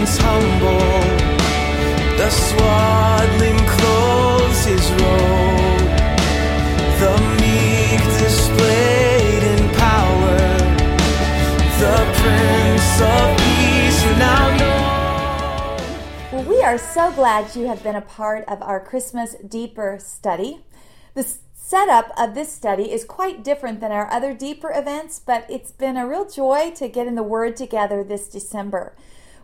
once humble, the swaddling clothes his robe, the meek displayed in power, the Prince of Peace now know. Well, we are so glad you have been a part of our Christmas Deeper study. The setup of this study is quite different than our other deeper events, but it's been a real joy to get in the Word together this December.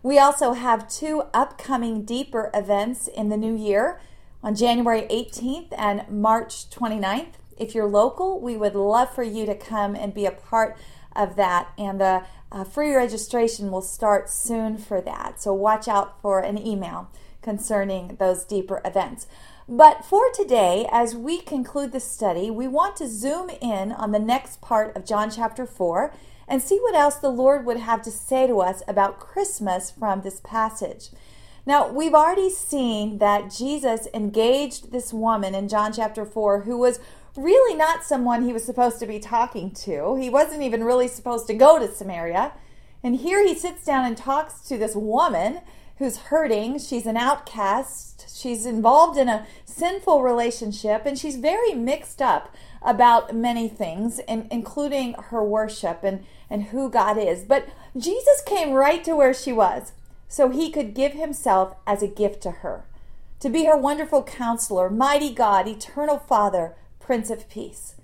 We also have two upcoming deeper events in the new year on January 18th and March 29th. If you're local, we would love for you to come and be a part of that. And the uh, free registration will start soon for that. So watch out for an email concerning those deeper events. But for today, as we conclude the study, we want to zoom in on the next part of John chapter 4 and see what else the Lord would have to say to us about Christmas from this passage. Now, we've already seen that Jesus engaged this woman in John chapter 4 who was really not someone he was supposed to be talking to. He wasn't even really supposed to go to Samaria. And here he sits down and talks to this woman who's hurting. She's an outcast. She's involved in a sinful relationship, and she's very mixed up about many things, including her worship and, and who God is. But Jesus came right to where she was so he could give himself as a gift to her, to be her wonderful counselor, mighty God, eternal Father, Prince of Peace.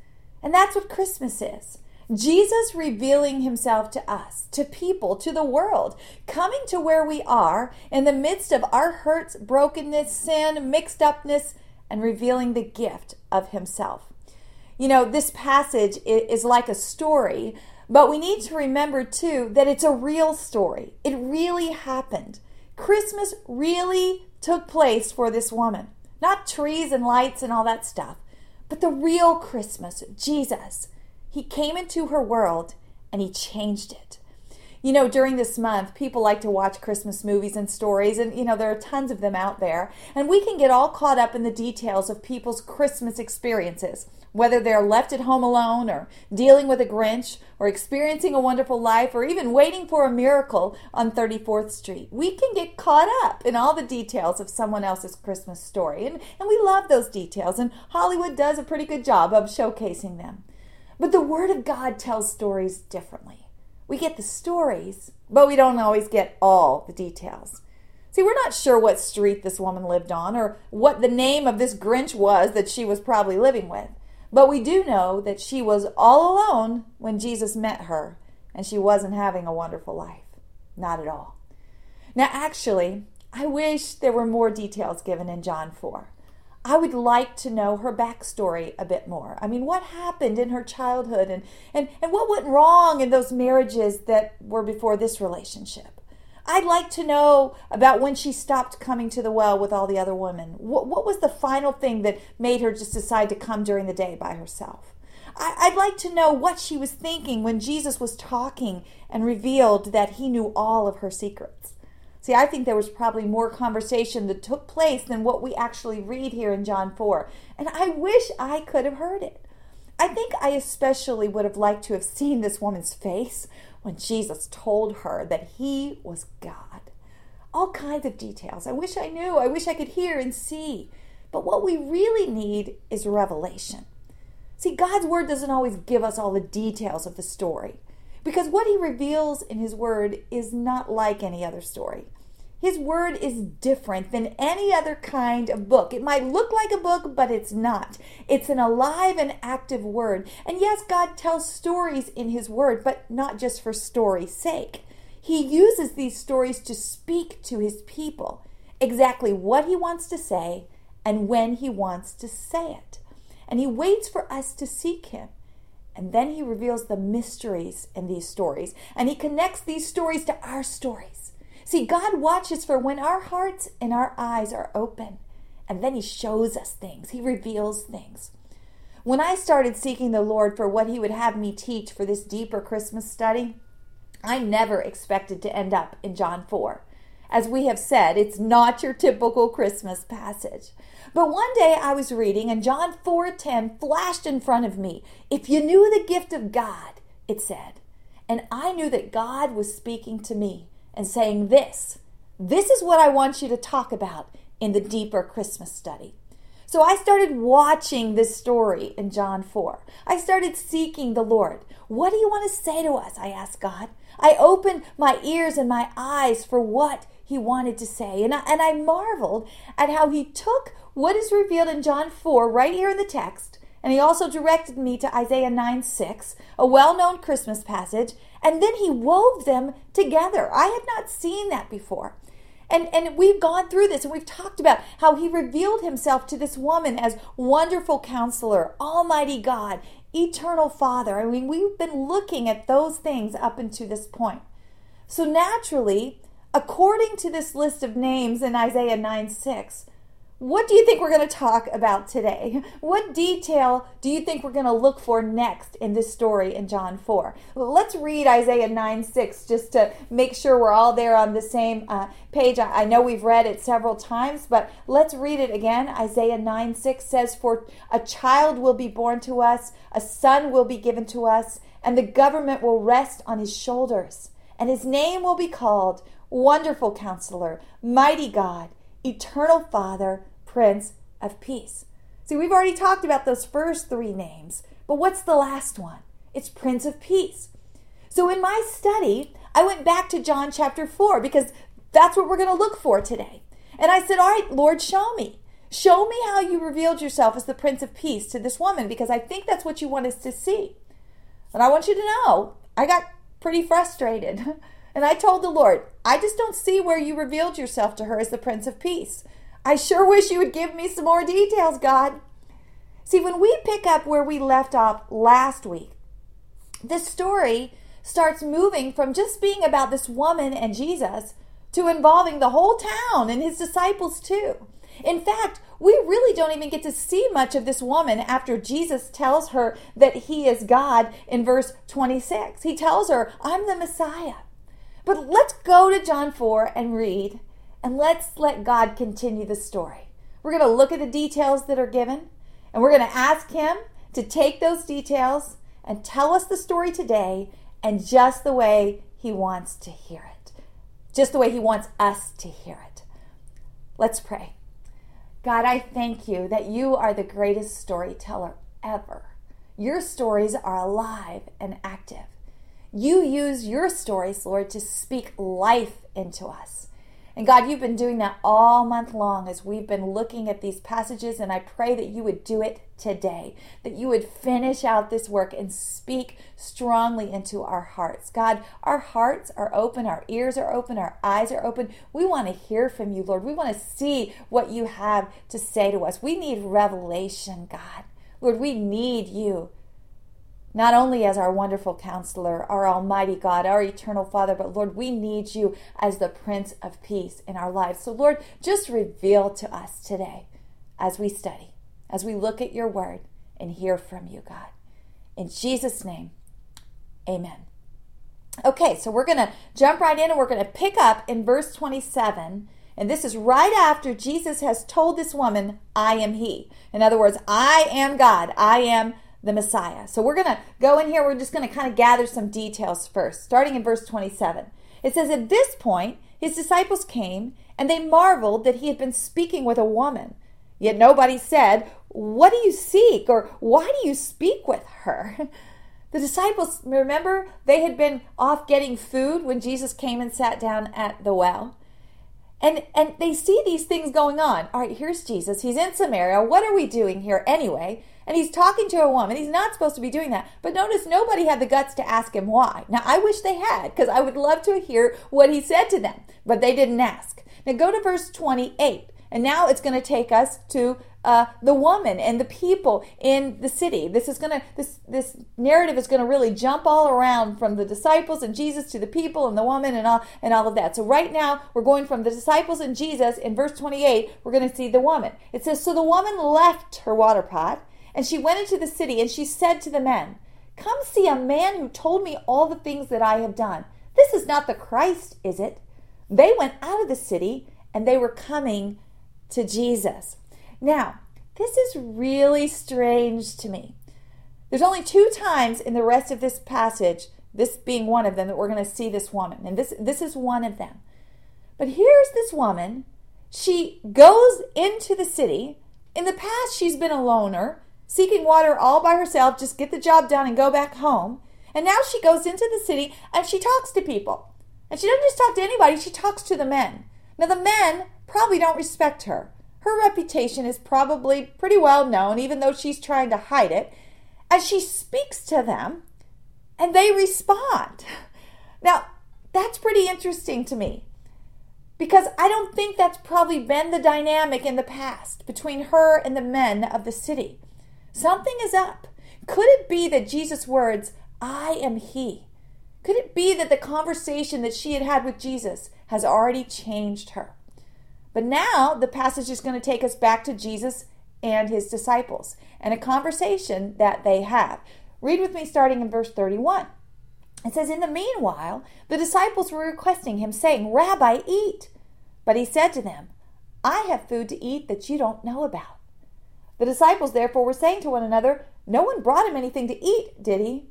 And that's what Christmas is. Jesus revealing himself to us, to people, to the world, coming to where we are in the midst of our hurts, brokenness, sin, mixed upness, and revealing the gift of himself. You know, this passage is like a story, but we need to remember too that it's a real story. It really happened. Christmas really took place for this woman. Not trees and lights and all that stuff, but the real Christmas, Jesus. He came into her world and he changed it. You know, during this month, people like to watch Christmas movies and stories, and you know, there are tons of them out there. And we can get all caught up in the details of people's Christmas experiences, whether they're left at home alone, or dealing with a Grinch, or experiencing a wonderful life, or even waiting for a miracle on 34th Street. We can get caught up in all the details of someone else's Christmas story, and, and we love those details, and Hollywood does a pretty good job of showcasing them. But the Word of God tells stories differently. We get the stories, but we don't always get all the details. See, we're not sure what street this woman lived on or what the name of this Grinch was that she was probably living with. But we do know that she was all alone when Jesus met her, and she wasn't having a wonderful life. Not at all. Now, actually, I wish there were more details given in John 4. I would like to know her backstory a bit more. I mean, what happened in her childhood and, and, and what went wrong in those marriages that were before this relationship? I'd like to know about when she stopped coming to the well with all the other women. What, what was the final thing that made her just decide to come during the day by herself? I, I'd like to know what she was thinking when Jesus was talking and revealed that he knew all of her secrets. See, I think there was probably more conversation that took place than what we actually read here in John 4. And I wish I could have heard it. I think I especially would have liked to have seen this woman's face when Jesus told her that he was God. All kinds of details. I wish I knew. I wish I could hear and see. But what we really need is revelation. See, God's word doesn't always give us all the details of the story because what he reveals in his word is not like any other story. His word is different than any other kind of book. It might look like a book, but it's not. It's an alive and active word. And yes, God tells stories in his word, but not just for story's sake. He uses these stories to speak to his people exactly what he wants to say and when he wants to say it. And he waits for us to seek him. And then he reveals the mysteries in these stories. And he connects these stories to our stories. See, God watches for when our hearts and our eyes are open. And then he shows us things, he reveals things. When I started seeking the Lord for what he would have me teach for this deeper Christmas study, I never expected to end up in John 4. As we have said, it's not your typical Christmas passage. But one day I was reading and John 4:10 flashed in front of me. If you knew the gift of God, it said. And I knew that God was speaking to me and saying this, This is what I want you to talk about in the deeper Christmas study. So I started watching this story in John 4. I started seeking the Lord. What do you want to say to us? I asked God. I opened my ears and my eyes for what he wanted to say. And I, and I marveled at how he took what is revealed in John 4, right here in the text, and he also directed me to Isaiah 9 6, a well known Christmas passage, and then he wove them together. I had not seen that before. And, and we've gone through this and we've talked about how he revealed himself to this woman as wonderful counselor, almighty God, eternal father. I mean, we've been looking at those things up until this point. So naturally, according to this list of names in Isaiah 9 6, what do you think we're going to talk about today? What detail do you think we're going to look for next in this story in John 4? Let's read Isaiah 9 6 just to make sure we're all there on the same uh, page. I know we've read it several times, but let's read it again. Isaiah 9 6 says, For a child will be born to us, a son will be given to us, and the government will rest on his shoulders. And his name will be called Wonderful Counselor, Mighty God, Eternal Father Prince of Peace. See, we've already talked about those first three names, but what's the last one? It's Prince of Peace. So in my study, I went back to John chapter 4 because that's what we're going to look for today. And I said, All right, Lord, show me. Show me how you revealed yourself as the Prince of Peace to this woman because I think that's what you want us to see. And I want you to know, I got pretty frustrated. And I told the Lord, I just don't see where you revealed yourself to her as the Prince of Peace. I sure wish you would give me some more details, God. See, when we pick up where we left off last week, this story starts moving from just being about this woman and Jesus to involving the whole town and his disciples too. In fact, we really don't even get to see much of this woman after Jesus tells her that he is God in verse 26. He tells her, I'm the Messiah. But let's go to John 4 and read and let's let God continue the story. We're going to look at the details that are given, and we're going to ask Him to take those details and tell us the story today and just the way He wants to hear it, just the way He wants us to hear it. Let's pray. God, I thank you that you are the greatest storyteller ever. Your stories are alive and active. You use your stories, Lord, to speak life into us. And God, you've been doing that all month long as we've been looking at these passages, and I pray that you would do it today, that you would finish out this work and speak strongly into our hearts. God, our hearts are open, our ears are open, our eyes are open. We want to hear from you, Lord. We want to see what you have to say to us. We need revelation, God. Lord, we need you not only as our wonderful counselor, our almighty God, our eternal Father, but Lord, we need you as the Prince of Peace in our lives. So, Lord, just reveal to us today as we study, as we look at your word and hear from you, God. In Jesus' name, amen. Okay, so we're going to jump right in and we're going to pick up in verse 27. And this is right after Jesus has told this woman, I am He. In other words, I am God. I am the Messiah. So we're going to go in here. We're just going to kind of gather some details first, starting in verse 27. It says, At this point, his disciples came, and they marveled that he had been speaking with a woman. Yet nobody said, What do you seek? or Why do you speak with her? The disciples, remember, they had been off getting food when Jesus came and sat down at the well. And and they see these things going on. All right, here's Jesus. He's in Samaria. What are we doing here anyway? And he's talking to a woman. He's not supposed to be doing that. But notice nobody had the guts to ask him why. Now, I wish they had because I would love to hear what he said to them, but they didn't ask. Now, go to verse 28. And now it's going to take us to uh, the woman and the people in the city. This is going to this this narrative is going to really jump all around from the disciples and Jesus to the people and the woman and all and all of that. So right now we're going from the disciples and Jesus in verse 28. We're going to see the woman. It says, "So the woman left her water pot and she went into the city, and she said to the men, Come see a man who told me all the things that I have done. This is not the Christ, is it? They went out of the city, and they were coming to Jesus. Now, this is really strange to me. There's only two times in the rest of this passage, this being one of them, that we're going to see this woman. And this, this is one of them. But here's this woman. She goes into the city. In the past, she's been a loner, seeking water all by herself, just get the job done and go back home. And now she goes into the city and she talks to people. And she doesn't just talk to anybody, she talks to the men. Now, the men probably don't respect her. Her reputation is probably pretty well known, even though she's trying to hide it. As she speaks to them, and they respond. Now, that's pretty interesting to me because I don't think that's probably been the dynamic in the past between her and the men of the city. Something is up. Could it be that Jesus' words, I am He, could it be that the conversation that she had had with Jesus has already changed her? But now the passage is going to take us back to Jesus and his disciples and a conversation that they have. Read with me starting in verse 31. It says, In the meanwhile, the disciples were requesting him, saying, Rabbi, eat. But he said to them, I have food to eat that you don't know about. The disciples therefore were saying to one another, No one brought him anything to eat, did he?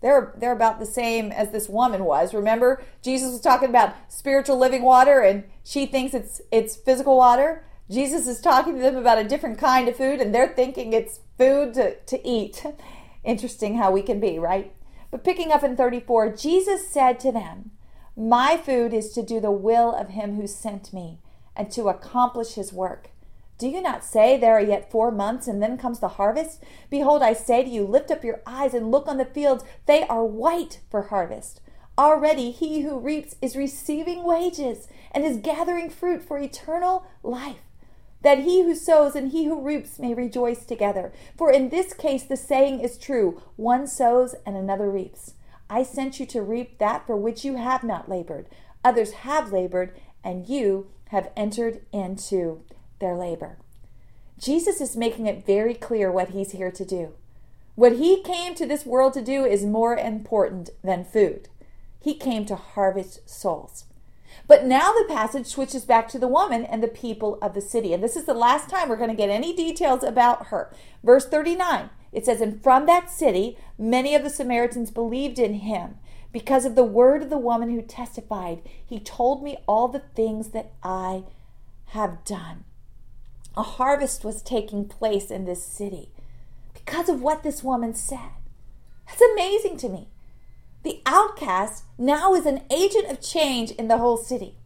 They're, they're about the same as this woman was. Remember, Jesus was talking about spiritual living water, and she thinks it's, it's physical water. Jesus is talking to them about a different kind of food, and they're thinking it's food to, to eat. Interesting how we can be, right? But picking up in 34, Jesus said to them, My food is to do the will of him who sent me and to accomplish his work. Do you not say, There are yet four months, and then comes the harvest? Behold, I say to you, Lift up your eyes and look on the fields, they are white for harvest. Already he who reaps is receiving wages and is gathering fruit for eternal life that he who sows and he who reaps may rejoice together. For in this case the saying is true one sows and another reaps. I sent you to reap that for which you have not labored. Others have labored, and you have entered into their labor. Jesus is making it very clear what he's here to do. What he came to this world to do is more important than food. He came to harvest souls. But now the passage switches back to the woman and the people of the city. And this is the last time we're going to get any details about her. Verse 39 it says, And from that city, many of the Samaritans believed in him because of the word of the woman who testified. He told me all the things that I have done. A harvest was taking place in this city because of what this woman said. That's amazing to me. The outcast now is an agent of change in the whole city.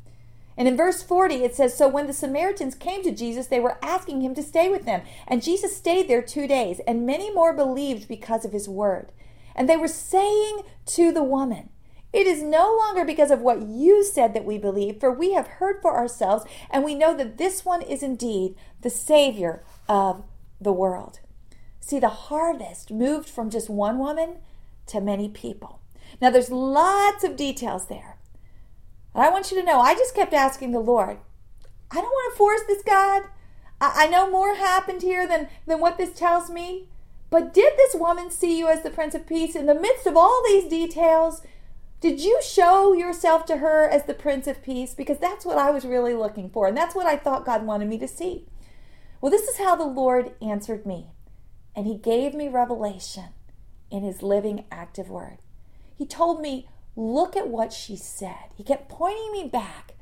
And in verse 40, it says So when the Samaritans came to Jesus, they were asking him to stay with them. And Jesus stayed there two days, and many more believed because of his word. And they were saying to the woman, It is no longer because of what you said that we believe, for we have heard for ourselves, and we know that this one is indeed the Savior of the world. See, the harvest moved from just one woman to many people. Now, there's lots of details there. And I want you to know, I just kept asking the Lord, I don't want to force this, God. I, I know more happened here than, than what this tells me. But did this woman see you as the Prince of Peace in the midst of all these details? Did you show yourself to her as the Prince of Peace? Because that's what I was really looking for, and that's what I thought God wanted me to see. Well, this is how the Lord answered me, and He gave me revelation in His living, active word. He told me, look at what she said. He kept pointing me back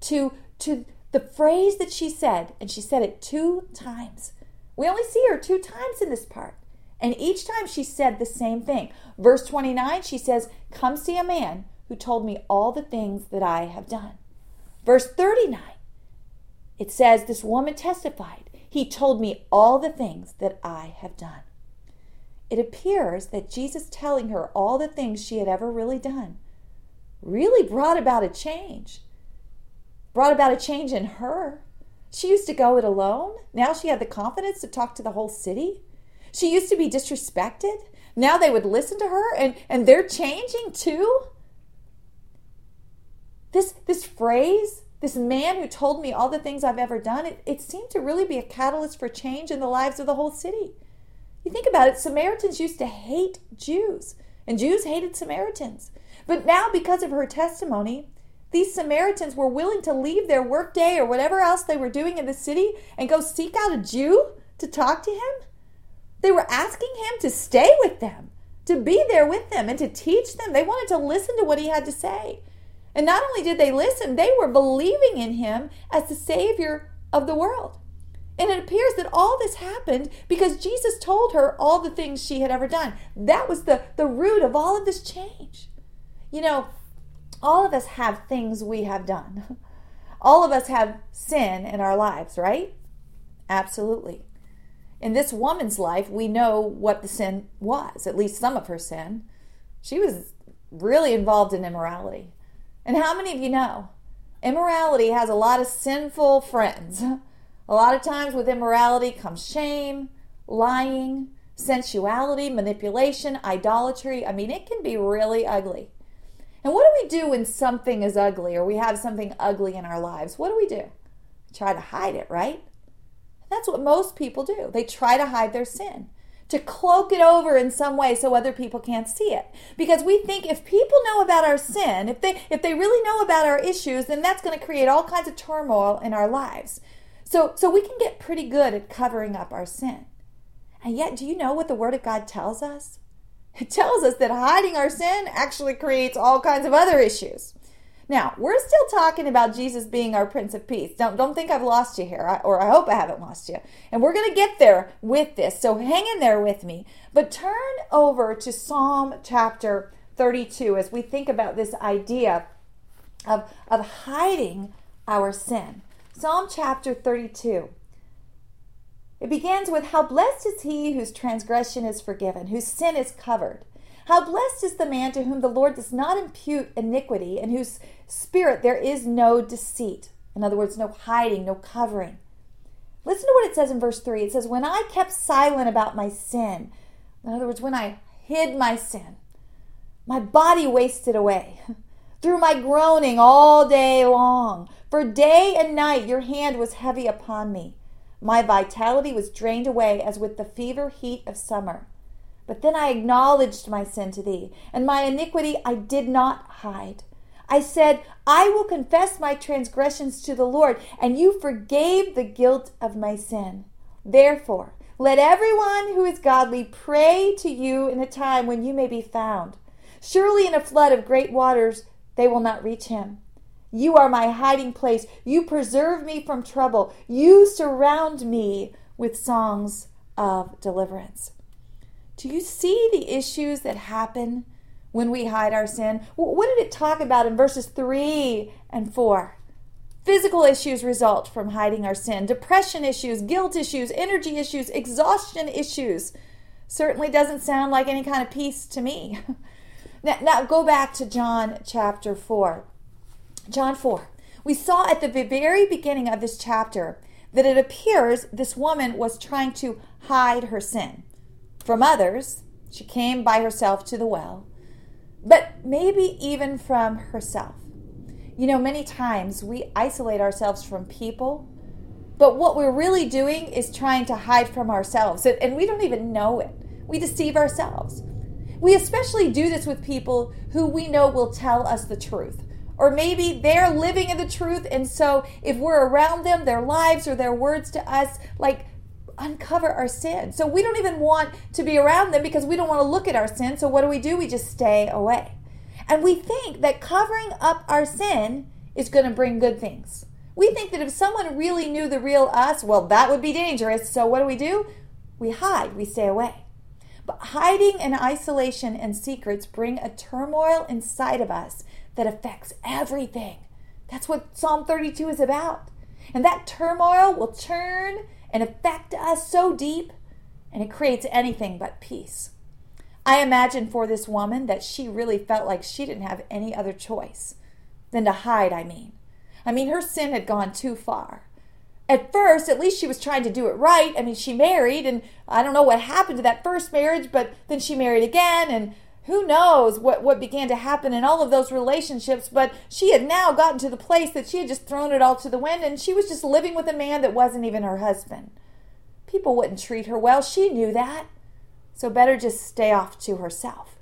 to, to the phrase that she said, and she said it two times. We only see her two times in this part. And each time she said the same thing. Verse 29, she says, Come see a man who told me all the things that I have done. Verse 39, it says, This woman testified, He told me all the things that I have done it appears that Jesus telling her all the things she had ever really done really brought about a change. Brought about a change in her. She used to go it alone. Now she had the confidence to talk to the whole city. She used to be disrespected. Now they would listen to her and, and they're changing too. This this phrase, this man who told me all the things I've ever done, it, it seemed to really be a catalyst for change in the lives of the whole city. You think about it, Samaritans used to hate Jews, and Jews hated Samaritans. But now, because of her testimony, these Samaritans were willing to leave their workday or whatever else they were doing in the city and go seek out a Jew to talk to him. They were asking him to stay with them, to be there with them, and to teach them. They wanted to listen to what he had to say. And not only did they listen, they were believing in him as the Savior of the world. And it appears that all this happened because Jesus told her all the things she had ever done. That was the, the root of all of this change. You know, all of us have things we have done. All of us have sin in our lives, right? Absolutely. In this woman's life, we know what the sin was, at least some of her sin. She was really involved in immorality. And how many of you know? Immorality has a lot of sinful friends. A lot of times with immorality comes shame, lying, sensuality, manipulation, idolatry. I mean, it can be really ugly. And what do we do when something is ugly or we have something ugly in our lives? What do we do? Try to hide it, right? That's what most people do. They try to hide their sin, to cloak it over in some way so other people can't see it. Because we think if people know about our sin, if they if they really know about our issues, then that's going to create all kinds of turmoil in our lives. So so we can get pretty good at covering up our sin. And yet, do you know what the word of God tells us? It tells us that hiding our sin actually creates all kinds of other issues. Now, we're still talking about Jesus being our Prince of Peace. Don't, don't think I've lost you here, or I hope I haven't lost you. And we're going to get there with this, so hang in there with me. But turn over to Psalm chapter 32 as we think about this idea of, of hiding our sin. Psalm chapter 32. It begins with How blessed is he whose transgression is forgiven, whose sin is covered. How blessed is the man to whom the Lord does not impute iniquity, and whose spirit there is no deceit. In other words, no hiding, no covering. Listen to what it says in verse 3. It says, When I kept silent about my sin, in other words, when I hid my sin, my body wasted away through my groaning all day long. For day and night your hand was heavy upon me. My vitality was drained away as with the fever heat of summer. But then I acknowledged my sin to thee, and my iniquity I did not hide. I said, I will confess my transgressions to the Lord, and you forgave the guilt of my sin. Therefore, let everyone who is godly pray to you in a time when you may be found. Surely in a flood of great waters they will not reach him. You are my hiding place. You preserve me from trouble. You surround me with songs of deliverance. Do you see the issues that happen when we hide our sin? What did it talk about in verses 3 and 4? Physical issues result from hiding our sin, depression issues, guilt issues, energy issues, exhaustion issues. Certainly doesn't sound like any kind of peace to me. now, now go back to John chapter 4. John 4. We saw at the very beginning of this chapter that it appears this woman was trying to hide her sin from others. She came by herself to the well, but maybe even from herself. You know, many times we isolate ourselves from people, but what we're really doing is trying to hide from ourselves, and we don't even know it. We deceive ourselves. We especially do this with people who we know will tell us the truth. Or maybe they're living in the truth, and so if we're around them, their lives or their words to us, like uncover our sin. So we don't even want to be around them because we don't want to look at our sin. So what do we do? We just stay away. And we think that covering up our sin is going to bring good things. We think that if someone really knew the real us, well, that would be dangerous. So what do we do? We hide, we stay away. But hiding and isolation and secrets bring a turmoil inside of us that affects everything. That's what Psalm 32 is about. And that turmoil will turn and affect us so deep, and it creates anything but peace. I imagine for this woman that she really felt like she didn't have any other choice than to hide, I mean. I mean, her sin had gone too far. At first, at least she was trying to do it right. I mean, she married, and I don't know what happened to that first marriage, but then she married again, and who knows what, what began to happen in all of those relationships, but she had now gotten to the place that she had just thrown it all to the wind and she was just living with a man that wasn't even her husband. People wouldn't treat her well. She knew that. So better just stay off to herself.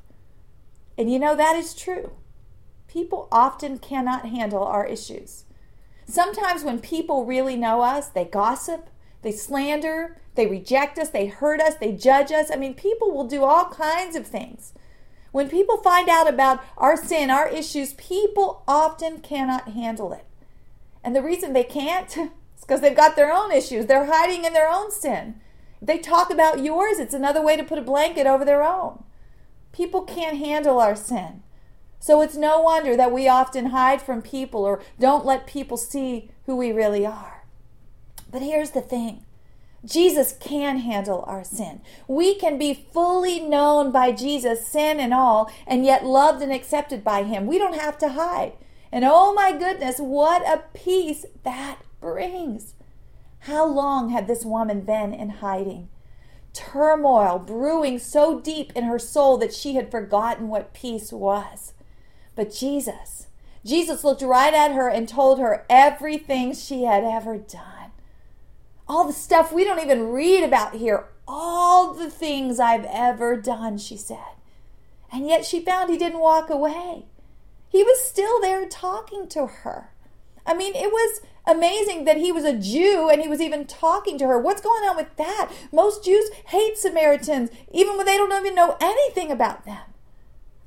And you know, that is true. People often cannot handle our issues. Sometimes when people really know us, they gossip, they slander, they reject us, they hurt us, they judge us. I mean, people will do all kinds of things When people find out about our sin, our issues, people often cannot handle it. And the reason they can't is because they've got their own issues. They're hiding in their own sin. If they talk about yours, it's another way to put a blanket over their own. People can't handle our sin. So it's no wonder that we often hide from people or don't let people see who we really are. But here's the thing Jesus can handle our sin. We can be fully known by Jesus, sin and all, and yet loved and accepted by Him. We don't have to hide. And oh my goodness, what a peace that brings. How long had this woman been in hiding? Turmoil brewing so deep in her soul that she had forgotten what peace was. But Jesus, Jesus looked right at her and told her everything she had ever done all the stuff we don't even read about here, all the things I've ever done, she said. And yet she found he didn't walk away. He was still there talking to her. I mean, it was amazing that he was a Jew and he was even talking to her. What's going on with that? Most Jews hate Samaritans, even when they don't even know anything about them.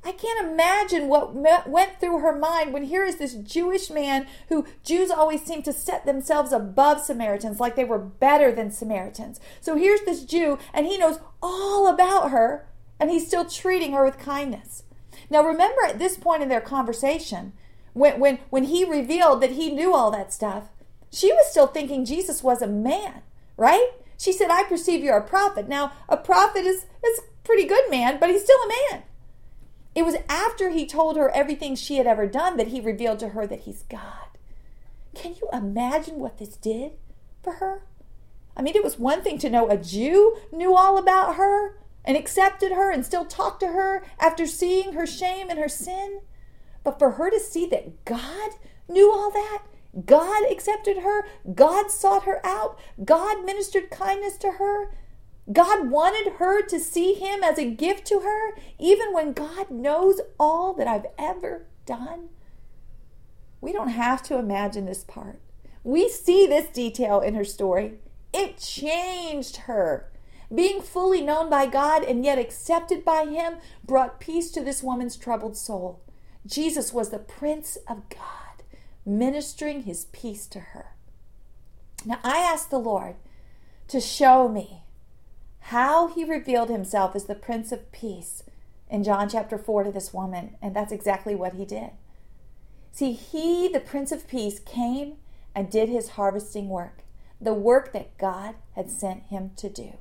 I can't imagine what went through her mind when here is this Jewish man who Jews always seem to set themselves above Samaritans, like they were better than Samaritans. So here's this Jew, and he knows all about her, and he's still treating her with kindness. Now, remember at this point in their conversation, when, when, when he revealed that he knew all that stuff, she was still thinking Jesus was a man, right? She said, I perceive you're a prophet. Now, a prophet is, is a pretty good man, but he's still a man. It was after he told her everything she had ever done that he revealed to her that he's God. Can you imagine what this did for her? I mean, it was one thing to know a Jew knew all about her and accepted her and still talked to her after seeing her shame and her sin. But for her to see that God knew all that, God accepted her, God sought her out, God ministered kindness to her, God wanted her to see him as a gift to her, even when God knows all that I've ever done. We don't have to imagine this part. We see this detail in her story. It changed her. Being fully known by God and yet accepted by Him brought peace to this woman's troubled soul. Jesus was the Prince of God, ministering His peace to her. Now, I asked the Lord to show me how he revealed himself as the Prince of Peace in John chapter 4 to this woman, and that's exactly what he did. See, he, the Prince of Peace, came and did his harvesting work, the work that God had sent him to do.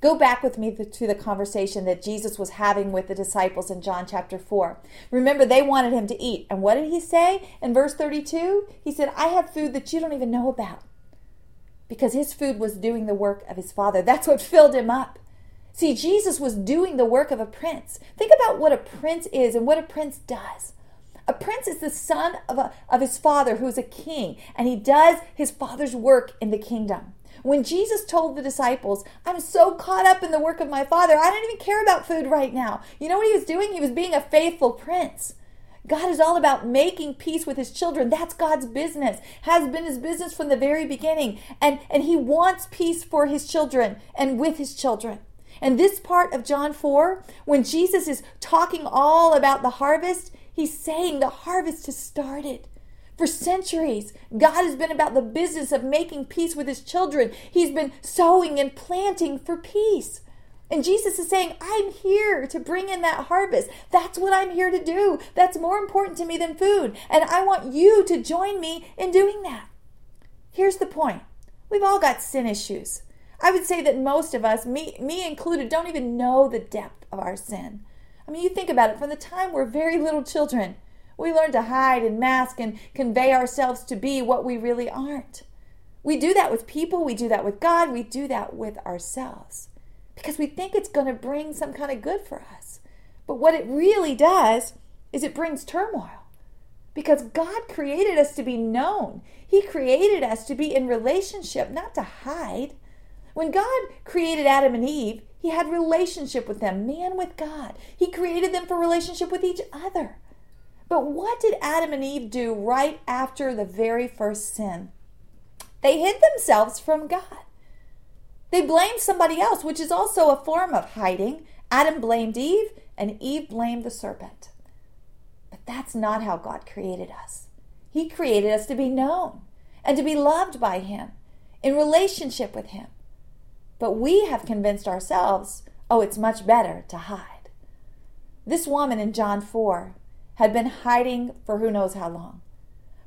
Go back with me to the conversation that Jesus was having with the disciples in John chapter 4. Remember, they wanted him to eat. And what did he say in verse 32? He said, I have food that you don't even know about because his food was doing the work of his father. That's what filled him up. See, Jesus was doing the work of a prince. Think about what a prince is and what a prince does. A prince is the son of, a, of his father who is a king, and he does his father's work in the kingdom. When Jesus told the disciples, I'm so caught up in the work of my father, I don't even care about food right now. You know what he was doing? He was being a faithful prince. God is all about making peace with his children. That's God's business. Has been his business from the very beginning. And and he wants peace for his children and with his children. And this part of John 4, when Jesus is talking all about the harvest, he's saying the harvest has started. For centuries, God has been about the business of making peace with his children. He's been sowing and planting for peace. And Jesus is saying, I'm here to bring in that harvest. That's what I'm here to do. That's more important to me than food. And I want you to join me in doing that. Here's the point we've all got sin issues. I would say that most of us, me, me included, don't even know the depth of our sin. I mean, you think about it from the time we're very little children, we learn to hide and mask and convey ourselves to be what we really aren't. We do that with people, we do that with God, we do that with ourselves because we think it's going to bring some kind of good for us. But what it really does is it brings turmoil because God created us to be known. He created us to be in relationship, not to hide. When God created Adam and Eve, he had relationship with them, man with God. He created them for relationship with each other. But what did Adam and Eve do right after the very first sin? They hid themselves from God. They blamed somebody else, which is also a form of hiding. Adam blamed Eve, and Eve blamed the serpent. But that's not how God created us. He created us to be known and to be loved by Him, in relationship with Him. But we have convinced ourselves, oh, it's much better to hide. This woman in John 4 had been hiding for who knows how long,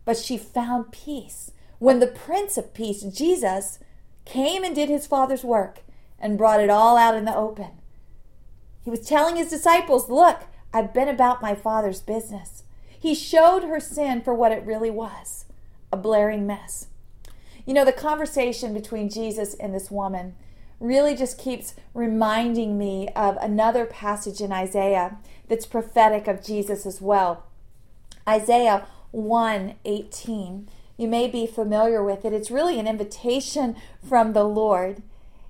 but she found peace when the Prince of Peace, Jesus, came and did his Father's work and brought it all out in the open. He was telling his disciples, Look, I've been about my Father's business. He showed her sin for what it really was a blaring mess. You know, the conversation between Jesus and this woman really just keeps reminding me of another passage in Isaiah that's prophetic of Jesus as well. Isaiah 1 18. You may be familiar with it. It's really an invitation from the Lord.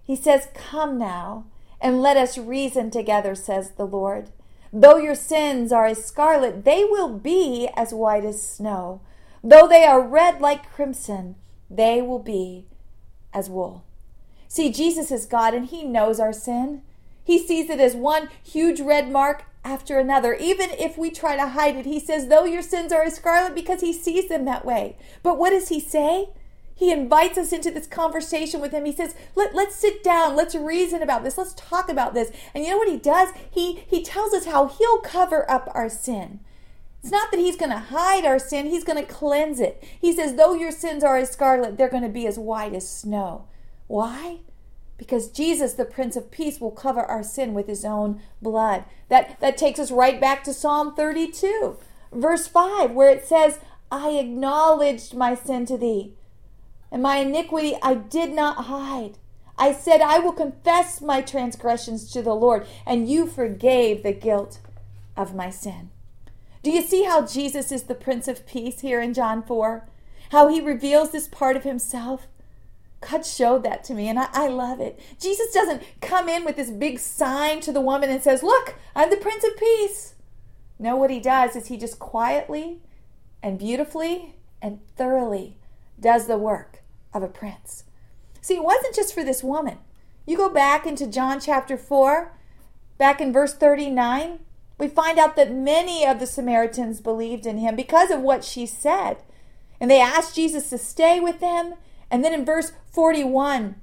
He says, Come now, and let us reason together, says the Lord. Though your sins are as scarlet, they will be as white as snow. Though they are red like crimson, they will be as wool. See, Jesus is God and He knows our sin. He sees it as one huge red mark after another. Even if we try to hide it, He says, though your sins are as scarlet, because He sees them that way. But what does He say? He invites us into this conversation with him. He says, Let, let's sit down. Let's reason about this. Let's talk about this. And you know what he does? He, he tells us how he'll cover up our sin. It's not that he's going to hide our sin, he's going to cleanse it. He says, Though your sins are as scarlet, they're going to be as white as snow. Why? Because Jesus, the Prince of Peace, will cover our sin with his own blood. That, that takes us right back to Psalm 32, verse 5, where it says, I acknowledged my sin to thee and my iniquity I did not hide. I said, I will confess my transgressions to the Lord, and you forgave the guilt of my sin. Do you see how Jesus is the Prince of Peace here in John 4? How he reveals this part of himself? God showed that to me, and I, I, love it. Jesus doesn't come in with this big sign to the woman and says, Look, I'm the Prince of Peace. No, what he does is he just quietly and beautifully and thoroughly does the work of a prince. See, it wasn't just for this woman. You go back into John chapter 4, back in verse 39, we find out that many of the Samaritans believed in him because of what she said. And they asked Jesus to stay with them. And then in verse 41,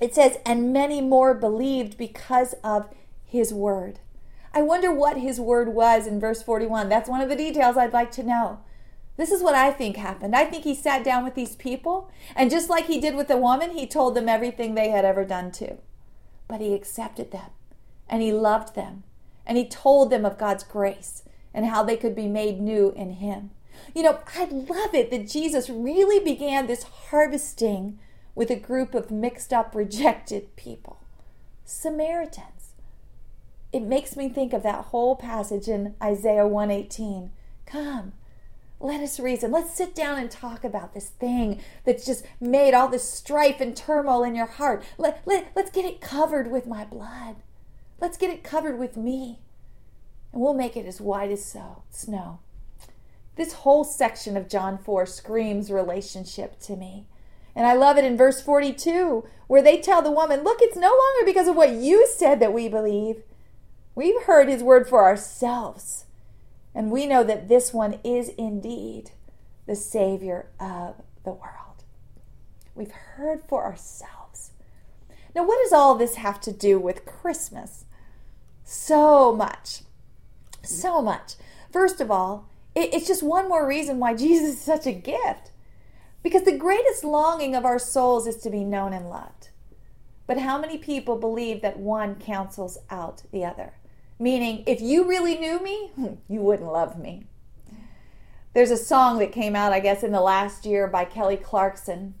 it says, And many more believed because of his word. I wonder what his word was in verse 41. That's one of the details I'd like to know. This is what I think happened. I think he sat down with these people, and just like he did with the woman, he told them everything they had ever done to. But he accepted them, and he loved them, and he told them of God's grace and how they could be made new in him. You know, I love it that Jesus really began this harvesting with a group of mixed up, rejected people Samaritans. It makes me think of that whole passage in Isaiah 118. Come, let us reason. Let's sit down and talk about this thing that's just made all this strife and turmoil in your heart. Let, let, let's get it covered with my blood. Let's get it covered with me. And we'll make it as white as snow. This whole section of John 4 screams relationship to me. And I love it in verse 42, where they tell the woman, Look, it's no longer because of what you said that we believe. We've heard his word for ourselves and we know that this one is indeed the Savior of the world. We've heard for ourselves. Now, what does all this have to do with Christmas? So much. So much. First of all, it's just one more reason why Jesus is such a gift. Because the greatest longing of our souls is to be known and loved. But how many people believe that one cancels out the other? Meaning, if you really knew me, you wouldn't love me. There's a song that came out, I guess, in the last year by Kelly Clarkson.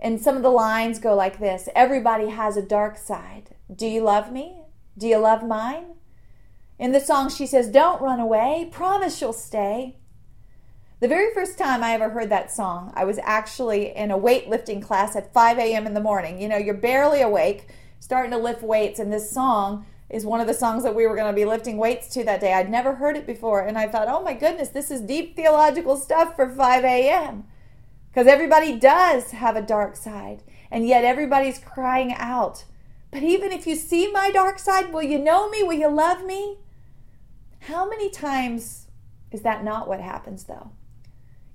And some of the lines go like this Everybody has a dark side. Do you love me? Do you love mine? In the song, she says, Don't run away. Promise you'll stay. The very first time I ever heard that song, I was actually in a weightlifting class at 5 a.m. in the morning. You know, you're barely awake, starting to lift weights, and this song is one of the songs that we were going to be lifting weights to that day. I'd never heard it before, and I thought, oh my goodness, this is deep theological stuff for 5 a.m. Because everybody does have a dark side, and yet everybody's crying out But even if you see my dark side, will you know me? Will you love me? How many times is that not what happens, though?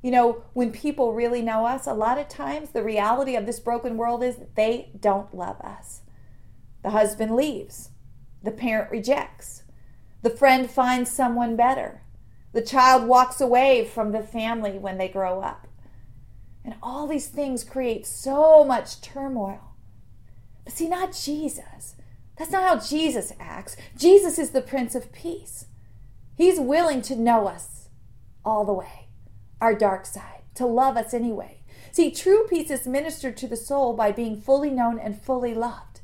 You know, when people really know us, a lot of times the reality of this broken world is they don't love us. The husband leaves, the parent rejects, the friend finds someone better, the child walks away from the family when they grow up. And all these things create so much turmoil. But see, not Jesus. That's not how Jesus acts. Jesus is the Prince of Peace. He's willing to know us all the way, our dark side, to love us anyway. See, true peace is ministered to the soul by being fully known and fully loved.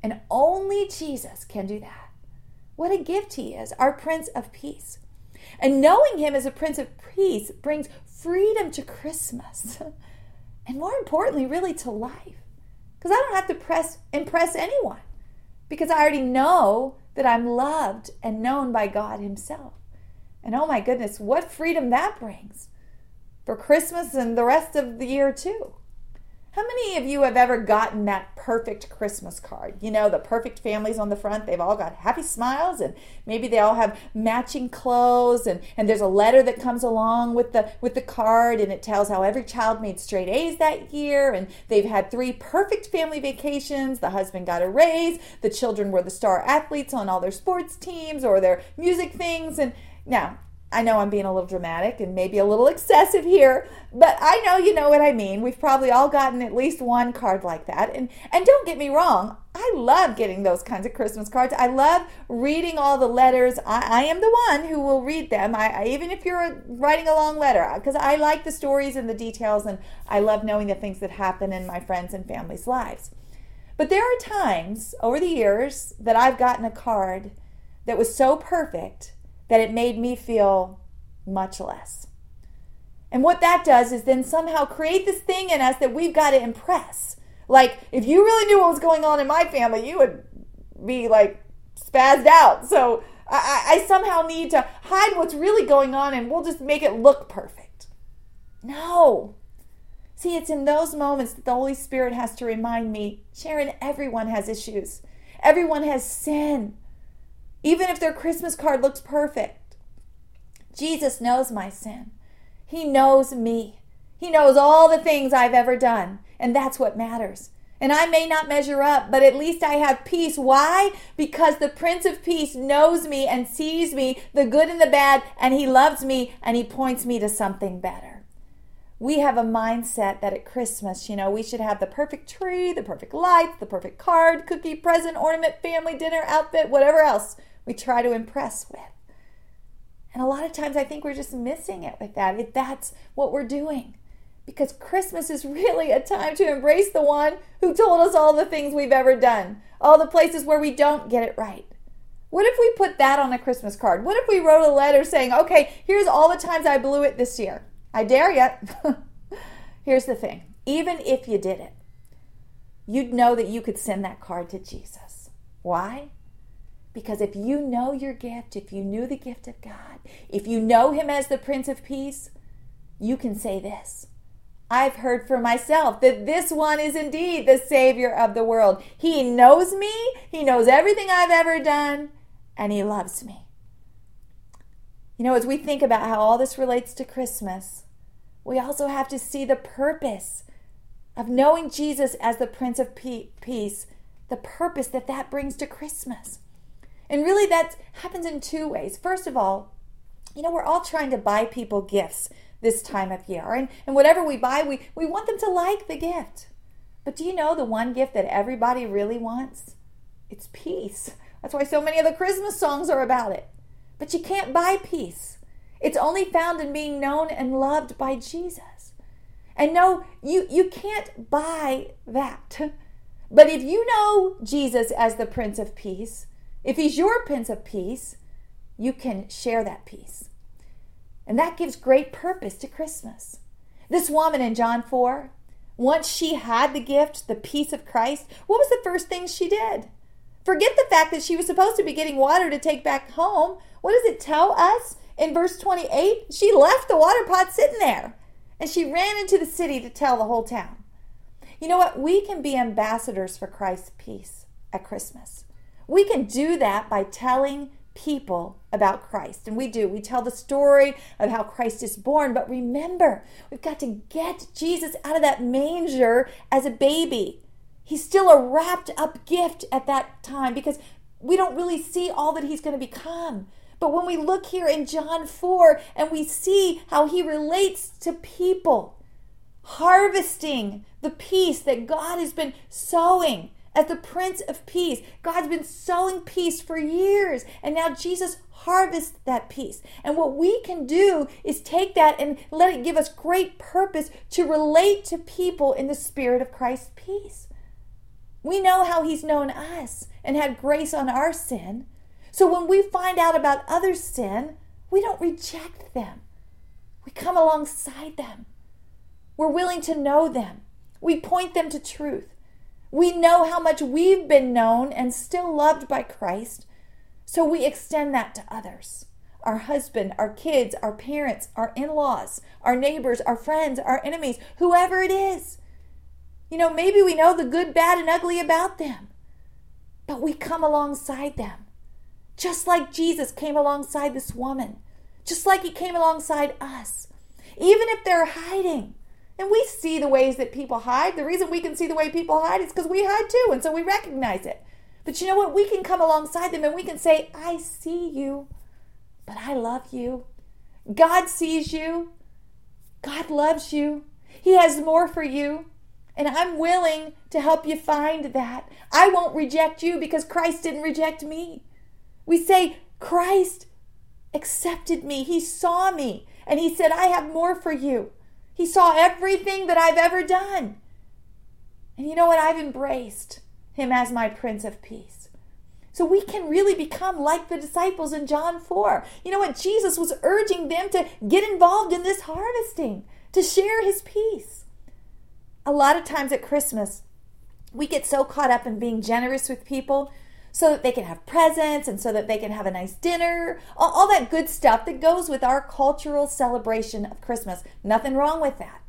And only Jesus can do that. What a gift he is, our Prince of Peace. And knowing him as a Prince of Peace brings freedom to Christmas. and more importantly, really to life. Because I don't have to press, impress anyone. Because I already know that I'm loved and known by God Himself. And oh my goodness, what freedom that brings for Christmas and the rest of the year, too. How many of you have ever gotten that perfect Christmas card? You know, the perfect families on the front, they've all got happy smiles and maybe they all have matching clothes and, and there's a letter that comes along with the with the card and it tells how every child made straight A's that year and they've had three perfect family vacations. The husband got a raise, the children were the star athletes on all their sports teams or their music things and now I know I'm being a little dramatic and maybe a little excessive here, but I know you know what I mean. We've probably all gotten at least one card like that. And and don't get me wrong, I love getting those kinds of Christmas cards. I love reading all the letters. I, I am the one who will read them. I, I even if you're writing a long letter, because I like the stories and the details, and I love knowing the things that happen in my friends and family's lives. But there are times over the years that I've gotten a card that was so perfect that it made me feel much less. And what that does is then somehow create this thing in us that we've got to impress. Like, if you really knew what was going on in my family, you would be like spazzed out. So I, I somehow need to hide what's really going on and we'll just make it look perfect. No. See, it's in those moments that the Holy Spirit has to remind me Sharon, everyone has issues, everyone has sin even if their Christmas card looks perfect. Jesus knows my sin. He knows me. He knows all the things I've ever done, and that's what matters. And I may not measure up, but at least I have peace. Why? Because the Prince of Peace knows me and sees me, the good and the bad, and he loves me and he points me to something better. We have a mindset that at Christmas, you know, we should have the perfect tree, the perfect lights, the perfect card, cookie, present, ornament, family, dinner, outfit, whatever else we try to impress with. And a lot of times I think we're just missing it with that, if that's what we're doing. Because Christmas is really a time to embrace the one who told us all the things we've ever done, all the places where we don't get it right. What if we put that on a Christmas card? What if we wrote a letter saying, okay, here's all the times I blew it this year? I dare you. here's the thing even if you did it, you'd know that you could send that card to Jesus. Why? Because if you know your gift, if you knew the gift of God, if you know Him as the Prince of Peace, you can say this. I've heard for myself that this one is indeed the Savior of the world. He knows me, He knows everything I've ever done, and He loves me. You know, as we think about how all this relates to Christmas, we also have to see the purpose of knowing Jesus as the Prince of Peace, the purpose that that brings to Christmas. And really, that happens in two ways. First of all, you know, we're all trying to buy people gifts this time of year. And, and whatever we buy, we, we want them to like the gift. But do you know the one gift that everybody really wants? It's peace. That's why so many of the Christmas songs are about it. But you can't buy peace. It's only found in being known and loved by Jesus. And no, you, you can't buy that. But if you know Jesus as the Prince of Peace, if He's your Prince of Peace, you can share that peace. And that gives great purpose to Christmas. This woman in John 4, once she had the gift, the peace of Christ, what was the first thing she did? Forget the fact that she was supposed to be getting water to take back home. What does it tell us in verse 28? She left the water pot sitting there and she ran into the city to tell the whole town. You know what? We can be ambassadors for Christ's peace at Christmas. We can do that by telling people about Christ. And we do. We tell the story of how Christ is born. But remember, we've got to get Jesus out of that manger as a baby. He's still a wrapped up gift at that time because we don't really see all that he's going to become. But when we look here in John 4 and we see how he relates to people, harvesting the peace that God has been sowing as the Prince of Peace. God's been sowing peace for years, and now Jesus harvests that peace. And what we can do is take that and let it give us great purpose to relate to people in the spirit of Christ's peace. We know how He's known us and had grace on our sin. So when we find out about others' sin, we don't reject them. We come alongside them. We're willing to know them. We point them to truth. We know how much we've been known and still loved by Christ, so we extend that to others our husband, our kids, our parents, our in laws, our neighbors, our friends, our enemies, whoever it is. You know, maybe we know the good, bad, and ugly about them, but we come alongside them. Just like Jesus came alongside this woman, just like he came alongside us. Even if they're hiding, and we see the ways that people hide. The reason we can see the way people hide is because we hide too, and so we recognize it. But you know what? We can come alongside them and we can say, I see you, but I love you. God sees you. God loves you. He has more for you. And I'm willing to help you find that. I won't reject you because Christ didn't reject me. We say, Christ accepted me. He saw me and he said, I have more for you. He saw everything that I've ever done. And you know what? I've embraced him as my Prince of Peace. So we can really become like the disciples in John 4. You know what? Jesus was urging them to get involved in this harvesting, to share his peace. A lot of times at Christmas, we get so caught up in being generous with people so that they can have presents and so that they can have a nice dinner, all, all, that good stuff that goes with our cultural celebration of Christmas. Nothing wrong with that.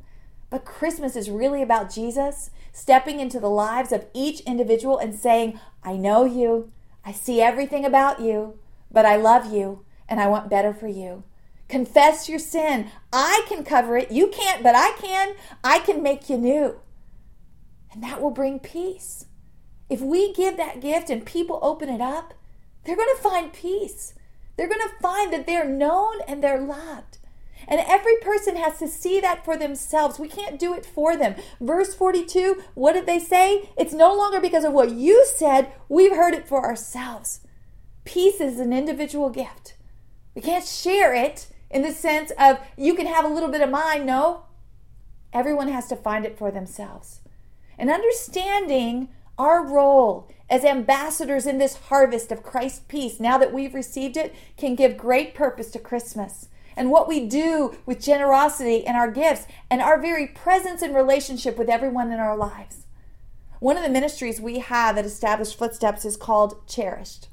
But Christmas is really about Jesus stepping into the lives of each individual and saying, I know you, I see everything about you, but I love you and I want better for you. Confess your sin. I can cover it. You can't, but I can. I can make you new. And that will bring peace. If we give that gift and people open it up, they're going to find peace. They're going to find that they're known and they're loved. And every person has to see that for themselves. We can't do it for them. Verse 42, what did they say? It's no longer because of what you said, we've heard it for ourselves. Peace is an individual gift. We can't share it in the sense of you can have a little bit of mine. No, everyone has to find it for themselves. And understanding our role as ambassadors in this harvest of Christ's peace, now that we've received it, can give great purpose to Christmas. And what we do with generosity and our gifts and our very presence and relationship with everyone in our lives. One of the ministries we have at Established Footsteps is called Cherished.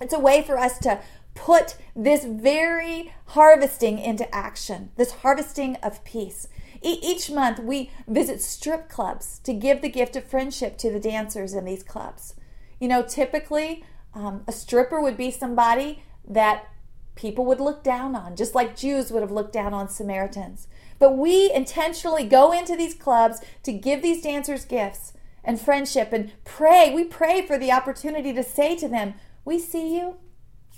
It's a way for us to put this very harvesting into action, this harvesting of peace. Each month, we visit strip clubs to give the gift of friendship to the dancers in these clubs. You know, typically, um, a stripper would be somebody that people would look down on, just like Jews would have looked down on Samaritans. But we intentionally go into these clubs to give these dancers gifts and friendship and pray. We pray for the opportunity to say to them, We see you.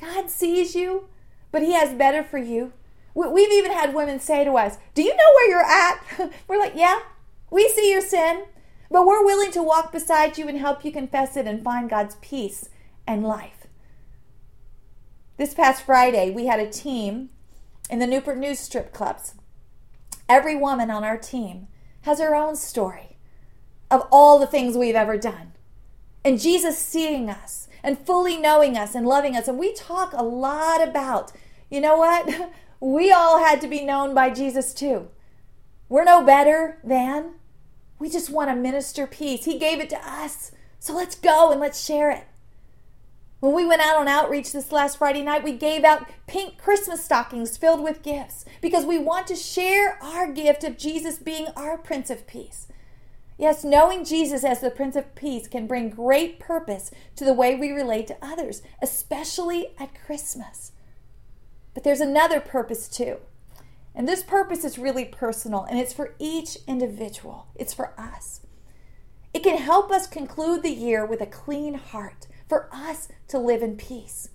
God sees you, but He has better for you. We've even had women say to us, Do you know where you're at? We're like, Yeah, we see your sin, but we're willing to walk beside you and help you confess it and find God's peace and life. This past Friday, we had a team in the Newport News strip clubs. Every woman on our team has her own story of all the things we've ever done. And Jesus seeing us and fully knowing us and loving us. And we talk a lot about, you know what? We all had to be known by Jesus too. We're no better than. We just want to minister peace. He gave it to us. So let's go and let's share it. When we went out on outreach this last Friday night, we gave out pink Christmas stockings filled with gifts because we want to share our gift of Jesus being our Prince of Peace. Yes, knowing Jesus as the Prince of Peace can bring great purpose to the way we relate to others, especially at Christmas. But there's another purpose too. And this purpose is really personal and it's for each individual, it's for us. It can help us conclude the year with a clean heart, for us to live in peace.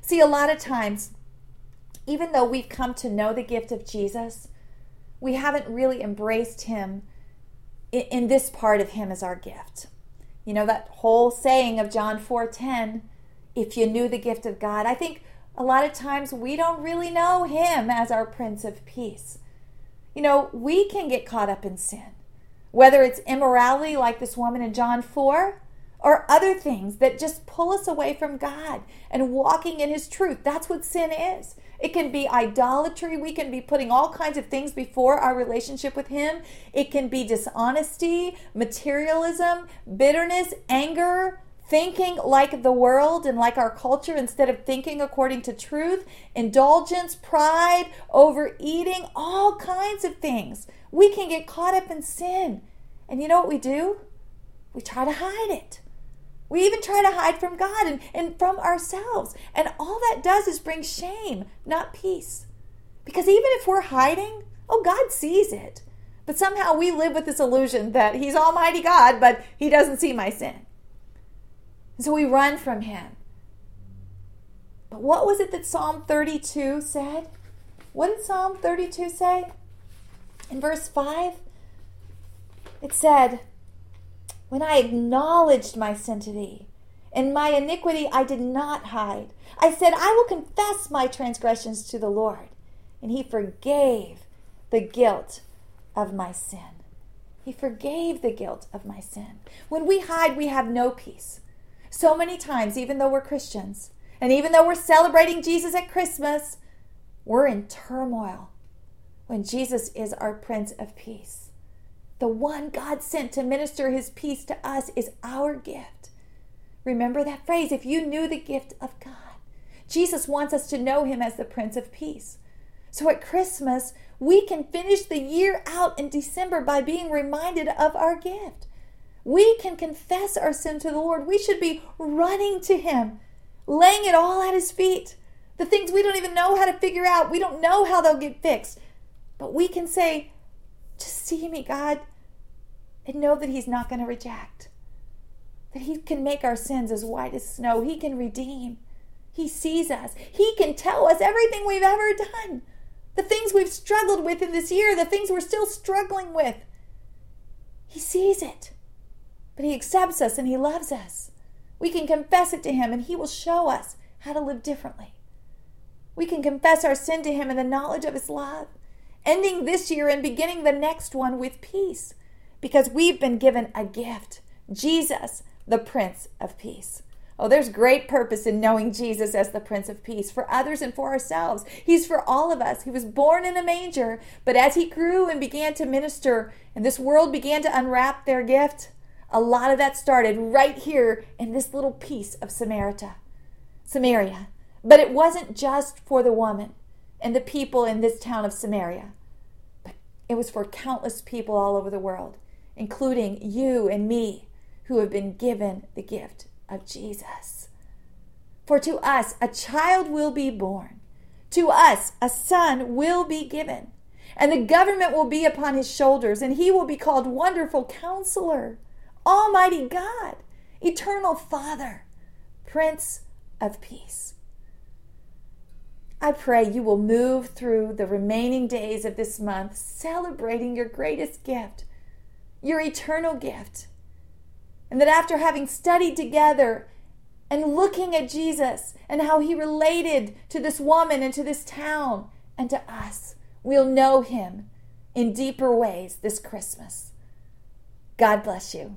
See, a lot of times, even though we've come to know the gift of Jesus, we haven't really embraced Him in, in this part of Him as our gift. You know, that whole saying of John 4 10, if you knew the gift of God, I think a lot of times we don't really know Him as our Prince of Peace. You know, we can get caught up in sin, whether it's immorality like this woman in John 4 or other things that just pull us away from God and walking in His truth. That's what sin is. It can be idolatry. We can be putting all kinds of things before our relationship with Him. It can be dishonesty, materialism, bitterness, anger, thinking like the world and like our culture instead of thinking according to truth, indulgence, pride, overeating, all kinds of things. We can get caught up in sin. And you know what we do? We try to hide it. We even try to hide from God and, and from ourselves. And all that does is bring shame, not peace. Because even if we're hiding, oh, God sees it. But somehow we live with this illusion that He's Almighty God, but He doesn't see my sin. And so we run from him. But what was it that Psalm 32 said? What did Psalm 32 say? In verse 5, it said, When I acknowledged my sin to thee, and my iniquity I did not hide, I said, I will confess my transgressions to the Lord. And he forgave the guilt of my sin. He forgave the guilt of my sin. When we hide, we have no peace. So many times, even though we're Christians, and even though we're celebrating Jesus at Christmas, we're in turmoil when Jesus is our Prince of Peace. The one God sent to minister his peace to us is our gift. Remember that phrase if you knew the gift of God. Jesus wants us to know him as the Prince of Peace. So at Christmas, we can finish the year out in December by being reminded of our gift. We can confess our sin to the Lord. We should be running to Him, laying it all at His feet. The things we don't even know how to figure out, we don't know how they'll get fixed. But we can say, Just see me, God, and know that He's not going to reject. That He can make our sins as white as snow. He can redeem. He sees us. He can tell us everything we've ever done. The things we've struggled with in this year, the things we're still struggling with. He sees it. But He accepts us and He loves us. We can confess it to Him and He will show us how to live differently. We can confess our sin to Him in the knowledge of His love, ending this year and beginning the next one with peace because we've been given a gift Jesus, the Prince of Peace. Oh, there's great purpose in knowing Jesus as the Prince of Peace for others and for ourselves. He's for all of us. He was born in a manger, but as he grew and began to minister, and this world began to unwrap their gift, a lot of that started right here in this little piece of Samaria. Samaria. But it wasn't just for the woman and the people in this town of Samaria. But it was for countless people all over the world, including you and me, who have been given the gift of Jesus. For to us a child will be born, to us a son will be given, and the government will be upon his shoulders, and he will be called Wonderful Counselor Almighty God, Eternal Father, Prince of Peace. I pray you will move through the remaining days of this month celebrating your greatest gift, your eternal gift. And that after having studied together and looking at Jesus and how he related to this woman and to this town and to us, we'll know him in deeper ways this Christmas. God bless you.